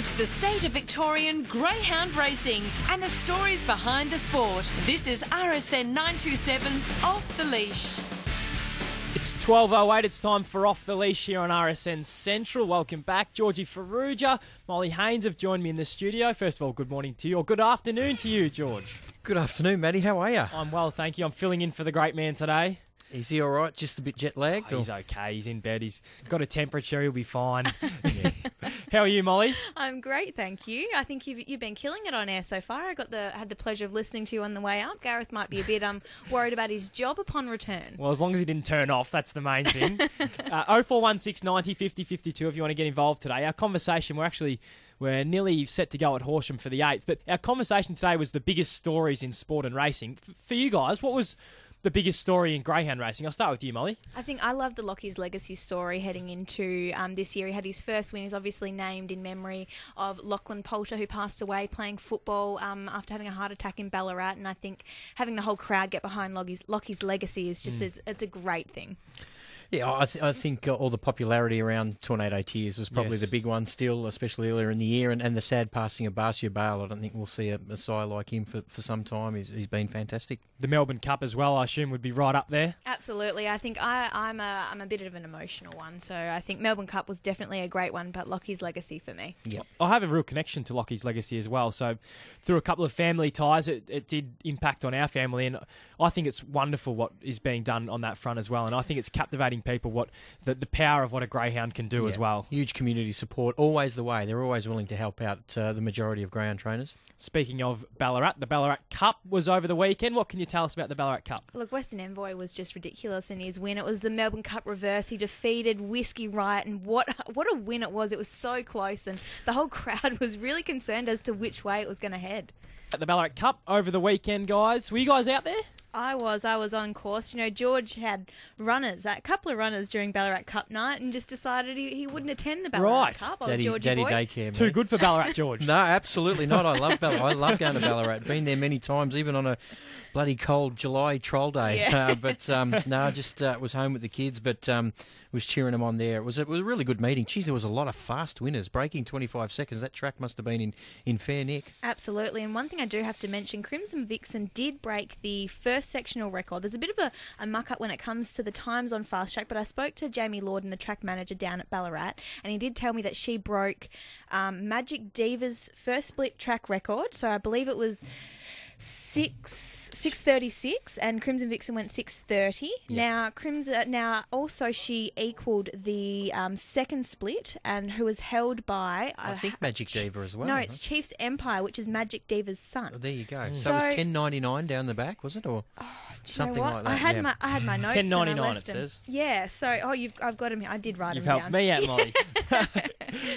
It's the state of Victorian greyhound racing and the stories behind the sport. This is RSN 927's Off the Leash. It's 12.08. It's time for Off the Leash here on RSN Central. Welcome back. Georgie Farrugia, Molly Haines have joined me in the studio. First of all, good morning to you, or good afternoon to you, George. Good afternoon, Matty. How are you? I'm well, thank you. I'm filling in for the great man today. Is he all right? Just a bit jet lagged? Oh, he's okay. He's in bed. He's got a temperature. He'll be fine. How are you, Molly? I'm great, thank you. I think you've, you've been killing it on air so far. I got the had the pleasure of listening to you on the way up. Gareth might be a bit um worried about his job upon return. Well, as long as he didn't turn off, that's the main thing. uh, 0416 90 50 52 if you want to get involved today. Our conversation, we're actually we're nearly set to go at Horsham for the eighth, but our conversation today was the biggest stories in sport and racing. F- for you guys, what was the biggest story in greyhound racing? I'll start with you, Molly. I think I love the Lockie's legacy story heading into um, this year. He had his first win. He's obviously named in memory of Lachlan Poulter, who passed away playing football um, after having a heart attack in Ballarat. And I think having the whole crowd get behind Lockie's, Lockie's legacy is just is, it's a great thing. Yeah, I, th- I think uh, all the popularity around Tornado Tears was probably Yes. the big one still, especially earlier in the year, and, and the sad passing of Barcia Bale. I don't think we'll see a, a sire like him for, for some time. He's, he's been fantastic. The Melbourne Cup as well, I assume, would be right up there. Absolutely. I think I, I'm a I'm a bit of an emotional one, so I think Melbourne Cup was definitely a great one, but Lockie's legacy for me. Yep. I have a real connection to Lockie's legacy as well. So, through a couple of family ties, it, it did impact on our family, and I think it's wonderful what is being done on that front as well. And I think it's captivating people what the, the power of what a greyhound can do as well. Huge community support, always the way. They're always willing to help out uh, the majority of greyhound trainers. Speaking of Ballarat, the Ballarat Cup was over the weekend. What can you tell us about the Ballarat Cup? Look, Western Envoy was just ridiculous in his win. It was the Melbourne Cup reverse. He defeated Whiskey Riot, and what what a win it was! It was so close, and the whole crowd was really concerned as to which way it was going to head. At the Ballarat Cup over the weekend, guys. Were you guys out there? I was, I was on course. You know, George had runners, a couple of runners during Ballarat Cup night, and just decided he, he wouldn't attend the Ballarat Right. Cup. Oh, Daddy, Georgie daddy boy. daycare. Too good for Ballarat, George. No, absolutely not. I love Ballarat. I love going to Ballarat. Been there many times, even on a bloody cold July troll day. Yeah. Uh, but um, no, just uh, was home with the kids, but um, was cheering them on there. It was it was a really good meeting. Geez, there was a lot of fast winners, breaking 25 seconds. That track must have been in, in fair nick. Absolutely. And one thing I do have to mention Crimson Vixen did break the first sectional record. There's a bit of a, a muck up when it comes to the times on fast track, but I spoke to Jamie Lorden, the track manager down at Ballarat, and he did tell me that she broke um, Magic Diva's first split track record. So I believe it was six. 636 and Crimson Vixen went 630. Now Crimson now also she equaled the um, second split and who was held by I uh, think Magic Diva as well. no, huh? it's Chiefs Empire, which is Magic Diva's son. Oh, there you go. So, So- it was 10.99 down the back, was it, or Do you something like that? I had yeah. my I had my notes. and I $10.99 it them. says. Yeah. So oh, you've I've got him. here. I did write You've them helped down. me out, Molly.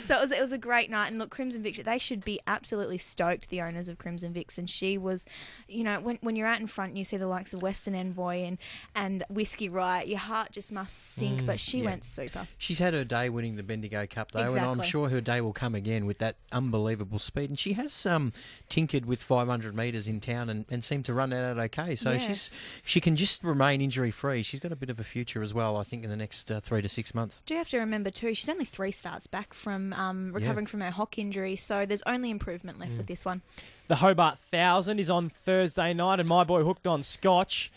So it was it was a great night. And look, Crimson Vixen, they should be absolutely stoked. The owners of Crimson Vixen. She was, you know, when when you're out in front, and you see the likes of Western Envoy and and Whiskey Riot. Your heart just must sink. but she yeah. went super. She's had her day winning the Bendigo Cup, though, and I'm sure her day will come again with that unbelievable speed. And she has um, tinkered with 500 metres in town and, and seemed to run that out okay. So Yeah. she's she can just remain injury free. She's got a bit of a future as well, I think, in the next uh, three to six months. Do you have to remember too? She's only three starts back from um, recovering from her hock injury, so there's only improvement left with this one. The Hobart Thousand is on Thursday night, and my boy hooked on Scotch.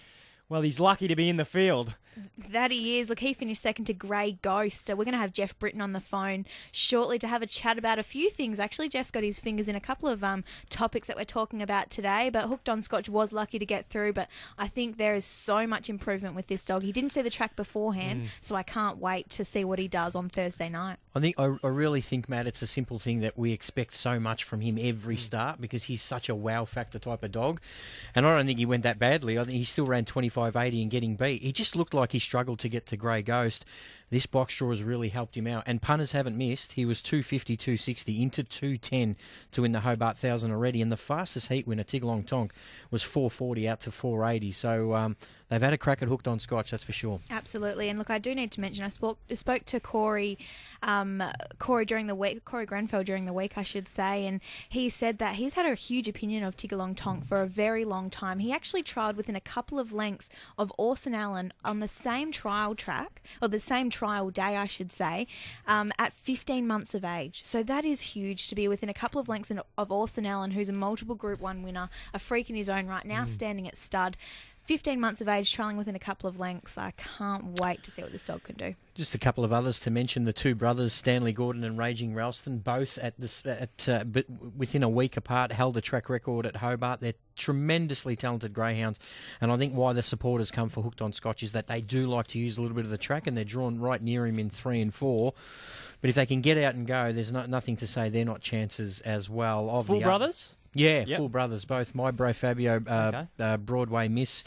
Well, he's lucky to be in the field. That he is. Look, he finished second to Grey Ghost. Uh, we're going to have Jeff Britton on the phone shortly to have a chat about a few things. Actually, Jeff's got his fingers in a couple of um, topics that we're talking about today. But Hooked on Scotch was lucky to get through. But I think there is so much improvement with this dog. He didn't see the track beforehand, so I can't wait to see what he does on Thursday night. I think I, I really think, Matt, it's a simple thing that we expect so much from him every start because he's such a wow factor type of dog. And I don't think he went that badly. I think he still ran 25.80 and getting beat. He just looked like he struggled to get to Grey Ghost. This box draw has really helped him out. And punters haven't missed. He was 250, 260 into 210 to win the Hobart Thousand already. And the fastest heat winner, Tiggerlong Tonk, was 440 out to 480. So um, they've had a crack at hooked on Scotch, that's for sure. Absolutely, and look, I do need to mention I spoke spoke to Corey, um, Corey during the week, Corey Grenfell during the week, I should say, and he said that he's had a huge opinion of Tiggerlong Tonk for a very long time. He actually trialled within a couple of lengths of Orson Allen on the same trial track, or the same trial day, I should say, um, at 15 months of age. So that is huge to be within a couple of lengths of Orson Allen, who's a multiple Group One winner, a freak in his own right, now standing at stud. 15 months of age, trailing within a couple of lengths. I can't wait to see what this dog can do. Just a couple of others to mention: the two brothers, Stanley Gordon and Raging Ralston, both at this at uh, but within a week apart, held a track record at Hobart. They're tremendously talented greyhounds, and I think why the supporters come for Hooked on Scotch is that they do like to use a little bit of the track, and they're drawn right near him in three and four. But if they can get out and go, there's no, nothing to say they're not chances as well. Of Full the brothers? Yeah, Yep. full brothers, both. My Bro Fabio, uh, Okay. uh, Broadway Miss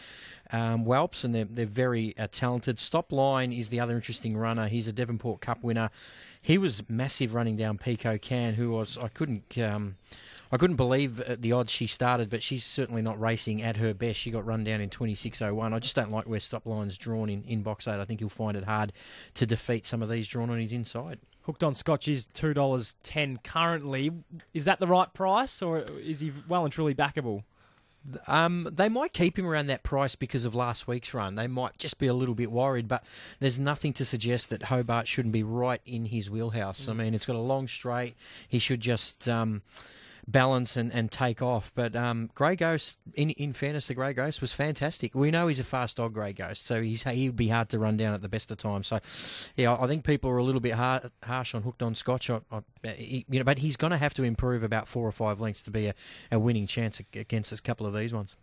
um, Whelps, and they're, they're very uh, talented. Stop Line is the other interesting runner. He's a Devonport Cup winner. He was massive running down Pico Can, who was I couldn't. Um, I couldn't believe at the odds she started, but she's certainly not racing at her best. She got run down in 26.01. I just don't like where Stop Line's drawn in, in box eight. I think he'll find it hard to defeat some of these drawn on his inside. Hooked on Scotch is two dollars ten currently. Is that the right price, or is he well and truly backable? Um, they might keep him around that price because of last week's run. They might just be a little bit worried, but there's nothing to suggest that Hobart shouldn't be right in his wheelhouse. I mean, it's got a long straight. He should just um, balance and, and take off. But um, Grey Ghost, in, in fairness, the Grey Ghost was fantastic. We know he's a fast dog, Grey Ghost, so he's he'd be hard to run down at the best of times. So, yeah, I think people are a little bit hard, harsh on hooked on Scotch. I, I, you know, but he's going to have to improve about four or five lengths to be a, a winning chance against a couple of these ones.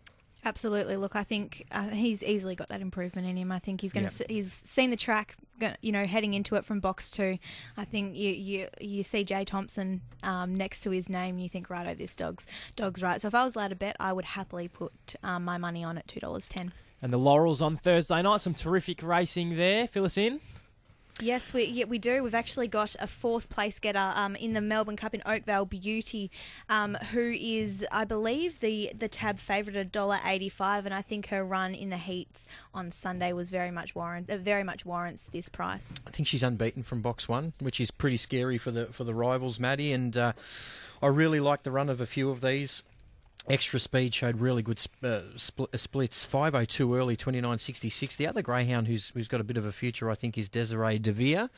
Absolutely. Look, I think uh, he's easily got that improvement in him. I think he's going Yep. to. He's seen the track, you know, heading into it from box two. I think you you you see Jay Thompson um, next to his name, you think, righto, this dog's dog's right. So if I was allowed to bet, I would happily put um, my money on at two dollars ten. And the Laurels on Thursday night. Some terrific racing there. Fill us in. Yes, we yeah, we do. We've actually got a fourth place getter um, in the Melbourne Cup in Oakvale Beauty, um, who is, I believe, the the tab favourite at dollar eighty five, and I think her run in the heats on Sunday was very much warrant uh, very much warrants this price. I think she's unbeaten from box one, which is pretty scary for the for the rivals, Maddie. And uh, I really like the run of a few of these. Extra speed showed really good uh, spl- uh, splits. 502 early, 29.66. The other greyhound who's who's got a bit of a future, I think, is Desiree Devere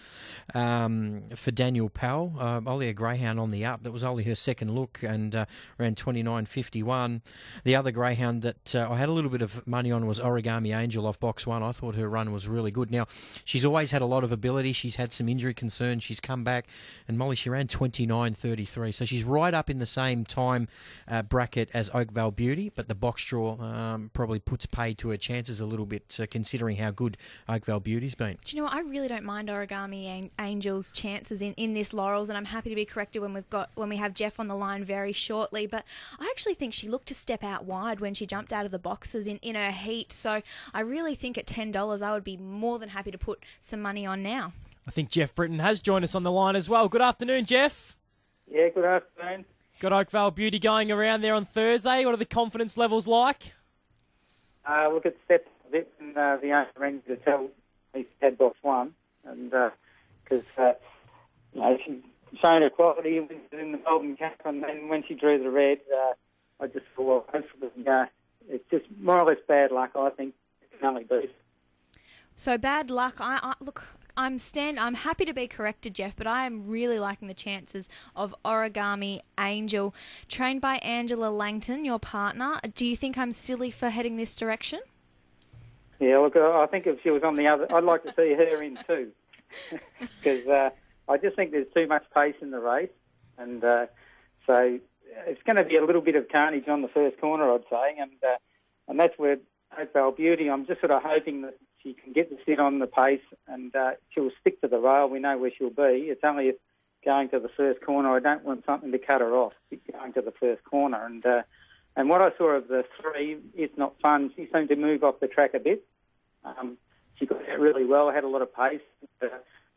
um, for Daniel Powell. Uh, only a greyhound on the up. That was only her second look and uh, ran 29.51. The other greyhound that uh, I had a little bit of money on was Origami Angel off box one. I thought her run was really good. Now, she's always had a lot of ability. She's had some injury concerns. She's come back. And Molly, she ran 29.33. So she's right up in the same time uh, bracket as Oakvale Beauty, but the box draw um, probably puts pay to her chances a little bit, uh, considering how good Oakvale Beauty's been. Do you know what? I really don't mind Origami An- Angel's chances in, in this Laurels, and I'm happy to be corrected when we've got when we have Jeff on the line very shortly. But I actually think she looked to step out wide when she jumped out of the boxes in, in her heat. So I really think at ten dollars, I would be more than happy to put some money on now. I think Jeff Britton has joined us on the line as well. Good afternoon, Jeff. Yeah, good afternoon. Got Oakvale Beauty going around there on Thursday. What are the confidence levels like? Uh, look, it's stepped a bit and uh, the owner rang to tell me had box one, and because uh, you know she's shown her quality in the Melbourne Cup, and then when she drew the red, uh, I just thought, well, hopefully, uh, it's just more or less bad luck. I think it can only be. So bad luck. I, I look. I'm stand. I'm happy to be corrected, Jeff, but I am really liking the chances of Origami Angel, trained by Angela Langton, your partner. Do you think I'm silly for heading this direction? Yeah, look, I I think if she was on the other, I'd like to see her in too, because uh, I just think there's too much pace in the race, and uh, so it's going to be a little bit of carnage on the first corner, I'd say, and uh, and that's where Oakvale Beauty. I'm just sort of hoping that she can get the sit on the pace, and uh, she'll stick to the rail. We know where she'll be. It's only if going to the first corner. I don't want something to cut her off going to the first corner, and. Uh, and what I saw of the three, it's not fun. She seemed to move off the track a bit. Um, she got out really well, had a lot of pace. Uh,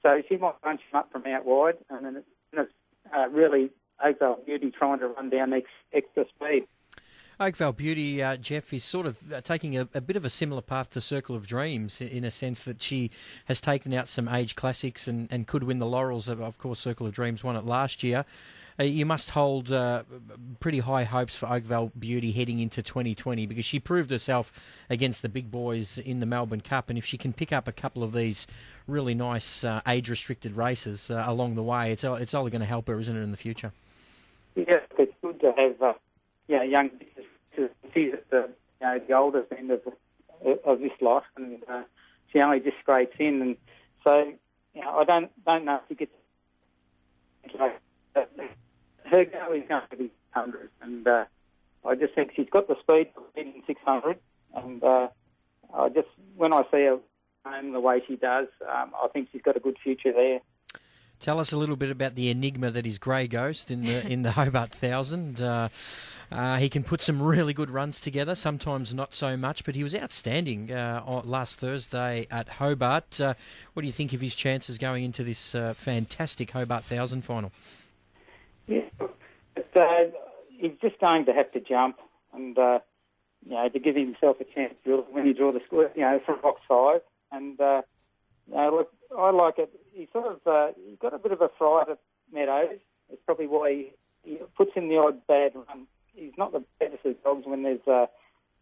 so she might punch him up from out wide, and then it's, and it's uh, really Oakvale Beauty trying to run down ex, extra speed. Oakvale Beauty, uh, Jeff, is sort of uh, taking a, a, bit of a similar path to Circle of Dreams in a sense that she has taken out some age classics and, and could win the laurels of, of course, Circle of Dreams won it last year. Uh, you must hold uh, pretty high hopes for Oakvale Beauty heading into 2020 because she proved herself against the big boys in the Melbourne Cup. And if she can pick up a couple of these really nice uh, age restricted races uh, along the way, it's, it's only going to help her, isn't it, in the future? Yeah, it's good to have uh, yeah, young she's at the you know the oldest end of of this life, and uh, she only just scrapes in, and so you know I don't don't know if she gets. like her go is going to be hundred, and uh, I just think she's got the speed for beating six hundred, and uh, I just when I see her the way she does, um, I think she's got a good future there. Tell us a little bit about the enigma that is Grey Ghost in the in the Hobart Thousand. Uh, uh, he can put some really good runs together, sometimes not so much, but he was outstanding uh, last Thursday at Hobart. Uh, what do you think of his chances going into this uh, fantastic Hobart Thousand final? Yeah, but, uh, he's just going to have to jump and you know to give himself a chance when you draw the score, you know, from box five and. You know, look, I like it he sort of uh, he's got a bit of a fright at Meadows. It's probably why he, he puts in the odd bad run. He's not the best of dogs when there's uh,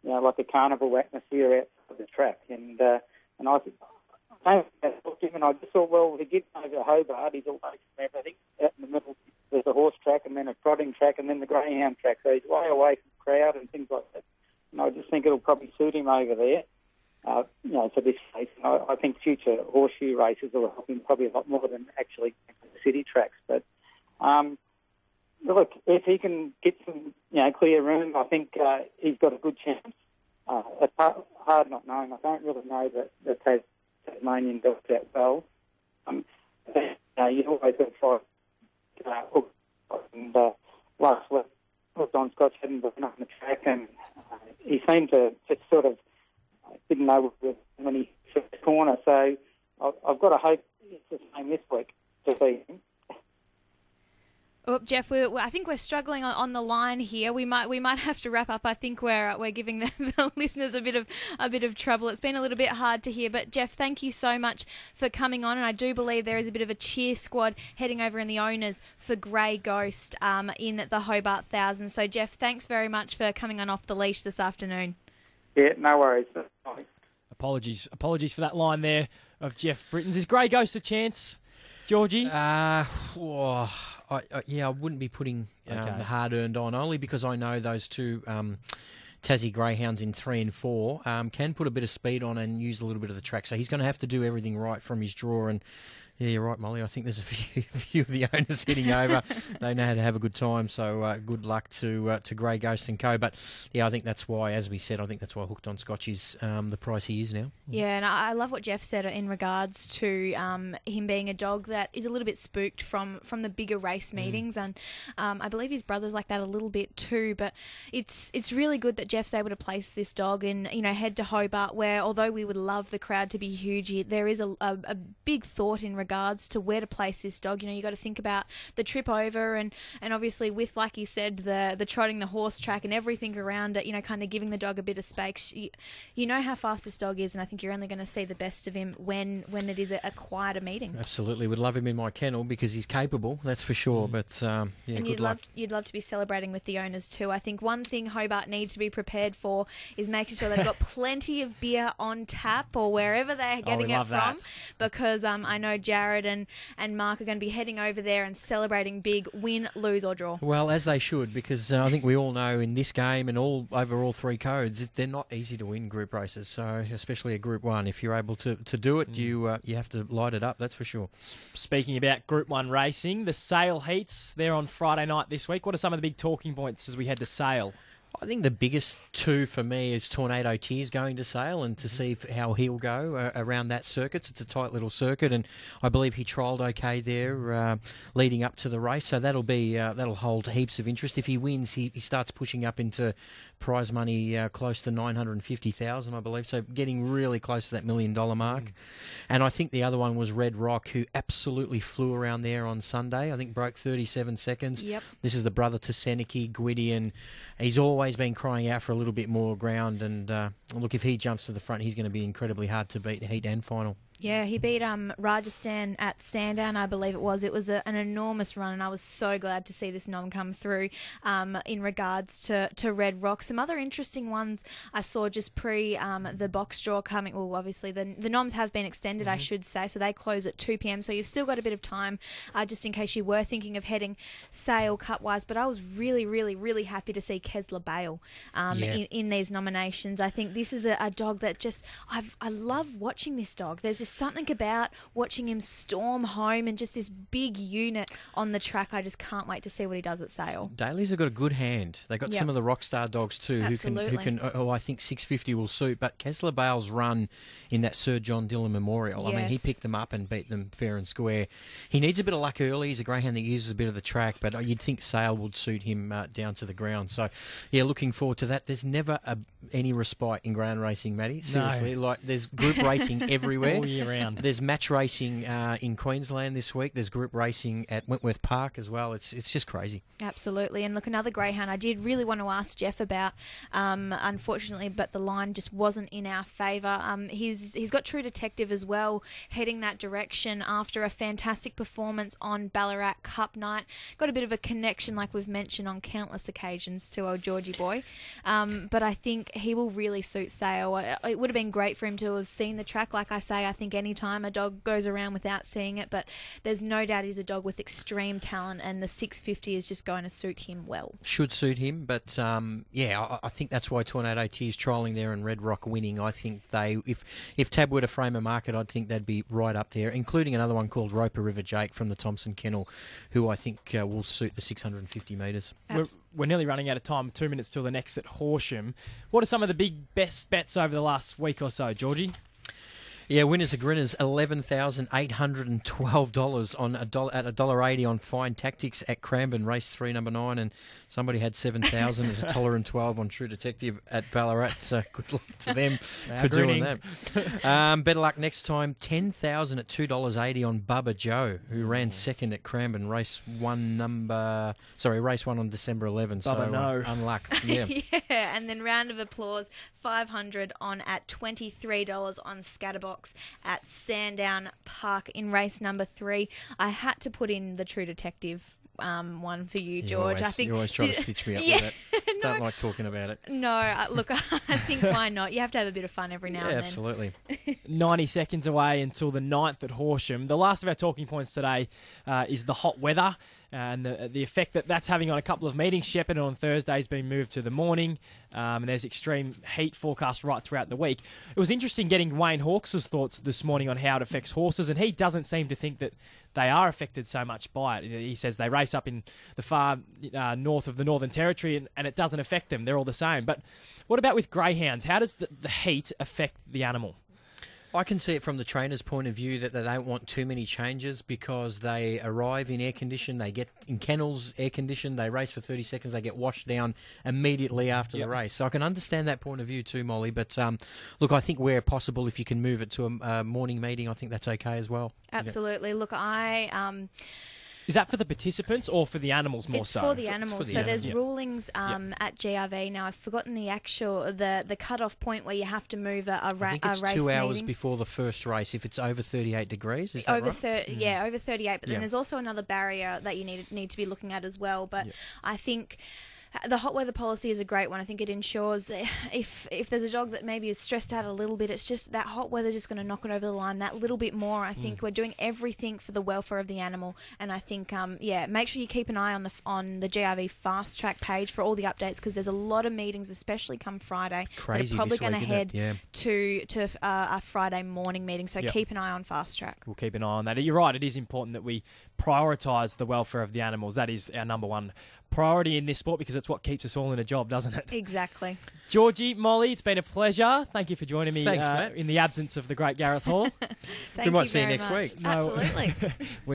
you know like a carnival atmosphere outside the track, and uh, and I. I looked him and I just thought, well, he gets over Hobart, he's away from everything. Out in the middle, there's a horse track and then a trotting track and then the greyhound track. So he's way away from crowd and things like that. And I just think it'll probably suit him over there uh, you know, for this race. I, I, think future horseshoe races will help him probably a lot more than actually city tracks. But um, look, if he can get some, you know, clear room, I think uh, he's got a good chance. Uh, it's hard, not knowing. I don't really know that the Tas- Tasmanian dogs that well. Um, uh, you always got to fight uh, and uh, last week, Don Scotch hadn't been on the track, and uh, he seemed to just sort of didn't know when he first corner. So I've got to hope it's the same this week to see him. Oh, Jeff, we're, I think we're struggling on, on, the line here. We might we might have to wrap up. I think we're we're giving the, the, listeners a bit of a bit of trouble. It's been a little bit hard to hear, but Jeff, thank you so much for coming on. And I do believe there is a bit of a cheer squad heading over in the owners for Grey Ghost um, in the Hobart Thousand. So Jeff, thanks very much for coming on off the leash this afternoon. Yeah, no worries. Apologies, apologies for that line there of Jeff Britton's. Is Grey Ghost a chance, Georgie? Uh, oh, I, I, yeah, I wouldn't be putting um, okay. the hard earned on only because I know those two. Um, Tassie Greyhounds in three and four um, can put a bit of speed on and use a little bit of the track. So he's going to have to do everything right from his draw and yeah, you're right, Molly. I think there's a few, few of the owners heading over. they know how to have a good time, so uh, good luck to uh, to Grey Ghost and Co. But yeah, I think that's why, as we said, I think that's why Hooked on Scotch is um, the price he is now. Yeah, and I love what Jeff said in regards to um, him being a dog that is a little bit spooked from from the bigger race mm. meetings, mm. and um, I believe his brother's like that a little bit too. But it's it's really good that Jeff's able to place this dog and you know head to Hobart, where although we would love the crowd to be huge, there is a, a, a big thought in regards regards to where to place this dog. You know, you got to think about the trip over and and obviously with like you said the the trotting the horse track and everything around it. You know, kind of giving the dog a bit of space. You, you know how fast this dog is, and I think you're only going to see the best of him when when it is a, a quieter meeting. Absolutely, would love him in my kennel because he's capable. That's for sure. Mm. But um, yeah, and good you'd luck. love you'd love to be celebrating with the owners too. I think one thing Hobart needs to be prepared for is making sure they've got plenty of beer on tap or wherever they're oh, getting oh, it from, that. because um, I know Jared and and Mark are going to be heading over there and celebrating big, win, lose or draw. Well, as they should, because uh, I think we all know in this game and all over all three codes, they're not easy to win group races. So especially a Group One, if you're able to, to do it, mm. you uh, you have to light it up. That's for sure. Speaking about Group One racing, the Sale heats they're on Friday night this week. What are some of the big talking points as we head to Sale? I think the biggest two for me is Tornado Tears going to sale and to mm-hmm. see how he'll go uh, around that circuit. It's a tight little circuit, and I believe he trialled okay there uh, leading up to the race. So that'll be uh, that'll hold heaps of interest. If he wins, he, he starts pushing up into prize money uh, close to nine hundred and fifty thousand, I believe. So getting really close to that million dollar mark. Mm. And I think the other one was Red Rock, who absolutely flew around there on Sunday. I think broke thirty seven seconds. Yep. This is the brother to Seneki Gwydion. He's always always been crying out for a little bit more ground. And uh, look, if he jumps to the front, he's going to be incredibly hard to beat heat and final. Yeah, he beat um, Rajasthan at Sandown, I believe it was. It was a, an enormous run, and I was so glad to see this nom come through um, in regards to, to Red Rock. Some other interesting ones I saw just pre um, the box draw coming. Well, obviously, the, the noms have been extended, I should say, so they close at 2 pm, so you've still got a bit of time uh, just in case you were thinking of heading sale cut wise. But I was really, really, really happy to see Kessler Bale um, Yeah. in, in these nominations. I think this is a, a dog that just, I've, I love watching this dog. There's just something about watching him storm home and just this big unit on the track. I just can't wait to see what he does at sale. Daly's have got a good hand. They've got Yep. some of the rock star dogs too, who can who can. Oh, I think 650 will suit. But Kessler Bale's run in that Sir John Dillon Memorial. I mean, he picked them up and beat them fair and square. He needs a bit of luck early. He's a greyhound that uses a bit of the track, but uh, you'd think Sale would suit him uh, down to the ground. So, yeah, looking forward to that. There's never a, any respite in ground racing, Matty. Seriously, like there's group racing everywhere. All year round. There's match racing uh, in Queensland this week. There's group racing at Wentworth Park as well. It's it's just crazy. Absolutely. And look, another greyhound I did really want to ask Jeff about, um, unfortunately, but the line just wasn't in our favour. Um, he's, he's got True Detective as well, heading that direction after a fantastic performance on Ballarat Cup night. Got a bit of a connection, like we've mentioned on countless occasions, to old Georgie boy. Um, but I think he will really suit Sale. Uh, It would have been great for him to have seen the track. Like I say, I think any time a dog goes around without seeing it, but there's no doubt he's a dog with extreme talent, and the 650 is just going to suit him well. should suit him. But um, yeah, I, I think that's why Tornado T is trialling there and Red Rock winning. I think they, if if Tab were to frame a market, I'd think they'd be right up there, including another one called Roper River Jake from the Thompson Kennel, who I think uh, will suit the 650 metres. We're, we're nearly running out of time. Two minutes till the next at Horsham. What are some of the big best bets over the last week or so, Georgie? Yeah, winners and grinners, eleven thousand eight hundred and twelve dollars on a dollar at a dollar eighty on Fine Tactics at Cranbourne, race three, number nine, and somebody had seven thousand at a dollar and twelve on True Detective at Ballarat. So good luck to them Now for doing that. Um, better luck next time. Ten thousand at two dollars eighty on Bubba Joe, who ran second at Cranbourne, race one, number sorry, race one on December eleven. So Bubba, uh, no. unluck. Yeah. yeah, and then round of applause, 500 on at $23 on Scatterbox at Sandown Park in race number three. I had to put in the True Detective um, one for you, You George. always, I think you always try to stitch me up Yeah, with that. no, Don't like talking about it. no. Uh, look, I think why not? You have to have a bit of fun every now Yeah, and then. absolutely. 90 seconds away until the 9th at Horsham. The last of our talking points today uh, is the hot weather and the, the effect that that's having on a couple of meetings. Shepparton on Thursday has been moved to the morning, um, and there's extreme heat forecast right throughout the week. It was interesting getting Wayne Hawkes' thoughts this morning on how it affects horses, and he doesn't seem to think that they are affected so much by it. He says they race up in the far uh, north of the Northern Territory, and, and it doesn't affect them. They're all the same. But what about with greyhounds? How does the, the heat affect the animal? I can see it from the trainer's point of view that they don't want too many changes because they arrive in air condition, they get in kennels air conditioned, they race for 30 seconds, they get washed down immediately after Yep. the race. So I can understand that point of view too, Molly. But um, look, I think where possible, if you can move it to a, a morning meeting, I think that's okay as well. Absolutely. Look, I um, Is that for the participants or for the animals more it's so? for the for animals. the so animals. there's Yep. rulings um, at GRV. Now I've forgotten the actual the the cutoff point where you have to move a, a, ra- I think a it's race two hours meeting. before the first race if it's over 38 degrees. Is that over right? thir- yeah over 38 but Yeah. then there's also another barrier that you need need to be looking at as well but i think the hot weather policy is a great one. I think it ensures if if there's a dog that maybe is stressed out a little bit, it's just that hot weather just going to knock it over the line that little bit more. I Mm. think we're doing everything for the welfare of the animal, and I think um yeah, make sure you keep an eye on the on the GRV fast track page for all the updates because there's a lot of meetings, especially come Friday, Crazy that are probably going to week, isn't it? head Yeah. to to uh, a Friday morning meeting. So Yep. keep an eye on fast track. We'll keep an eye on that. You're right, it is important that we prioritise the welfare of the animals. That is our number one priority in this sport because it's what keeps us all in a job, doesn't it? Exactly. Georgie, Molly, it's been a pleasure. Thank you for joining me Thanks, uh, in the absence of the great Gareth Hall. Thank might you see you next much. week. No. Absolutely.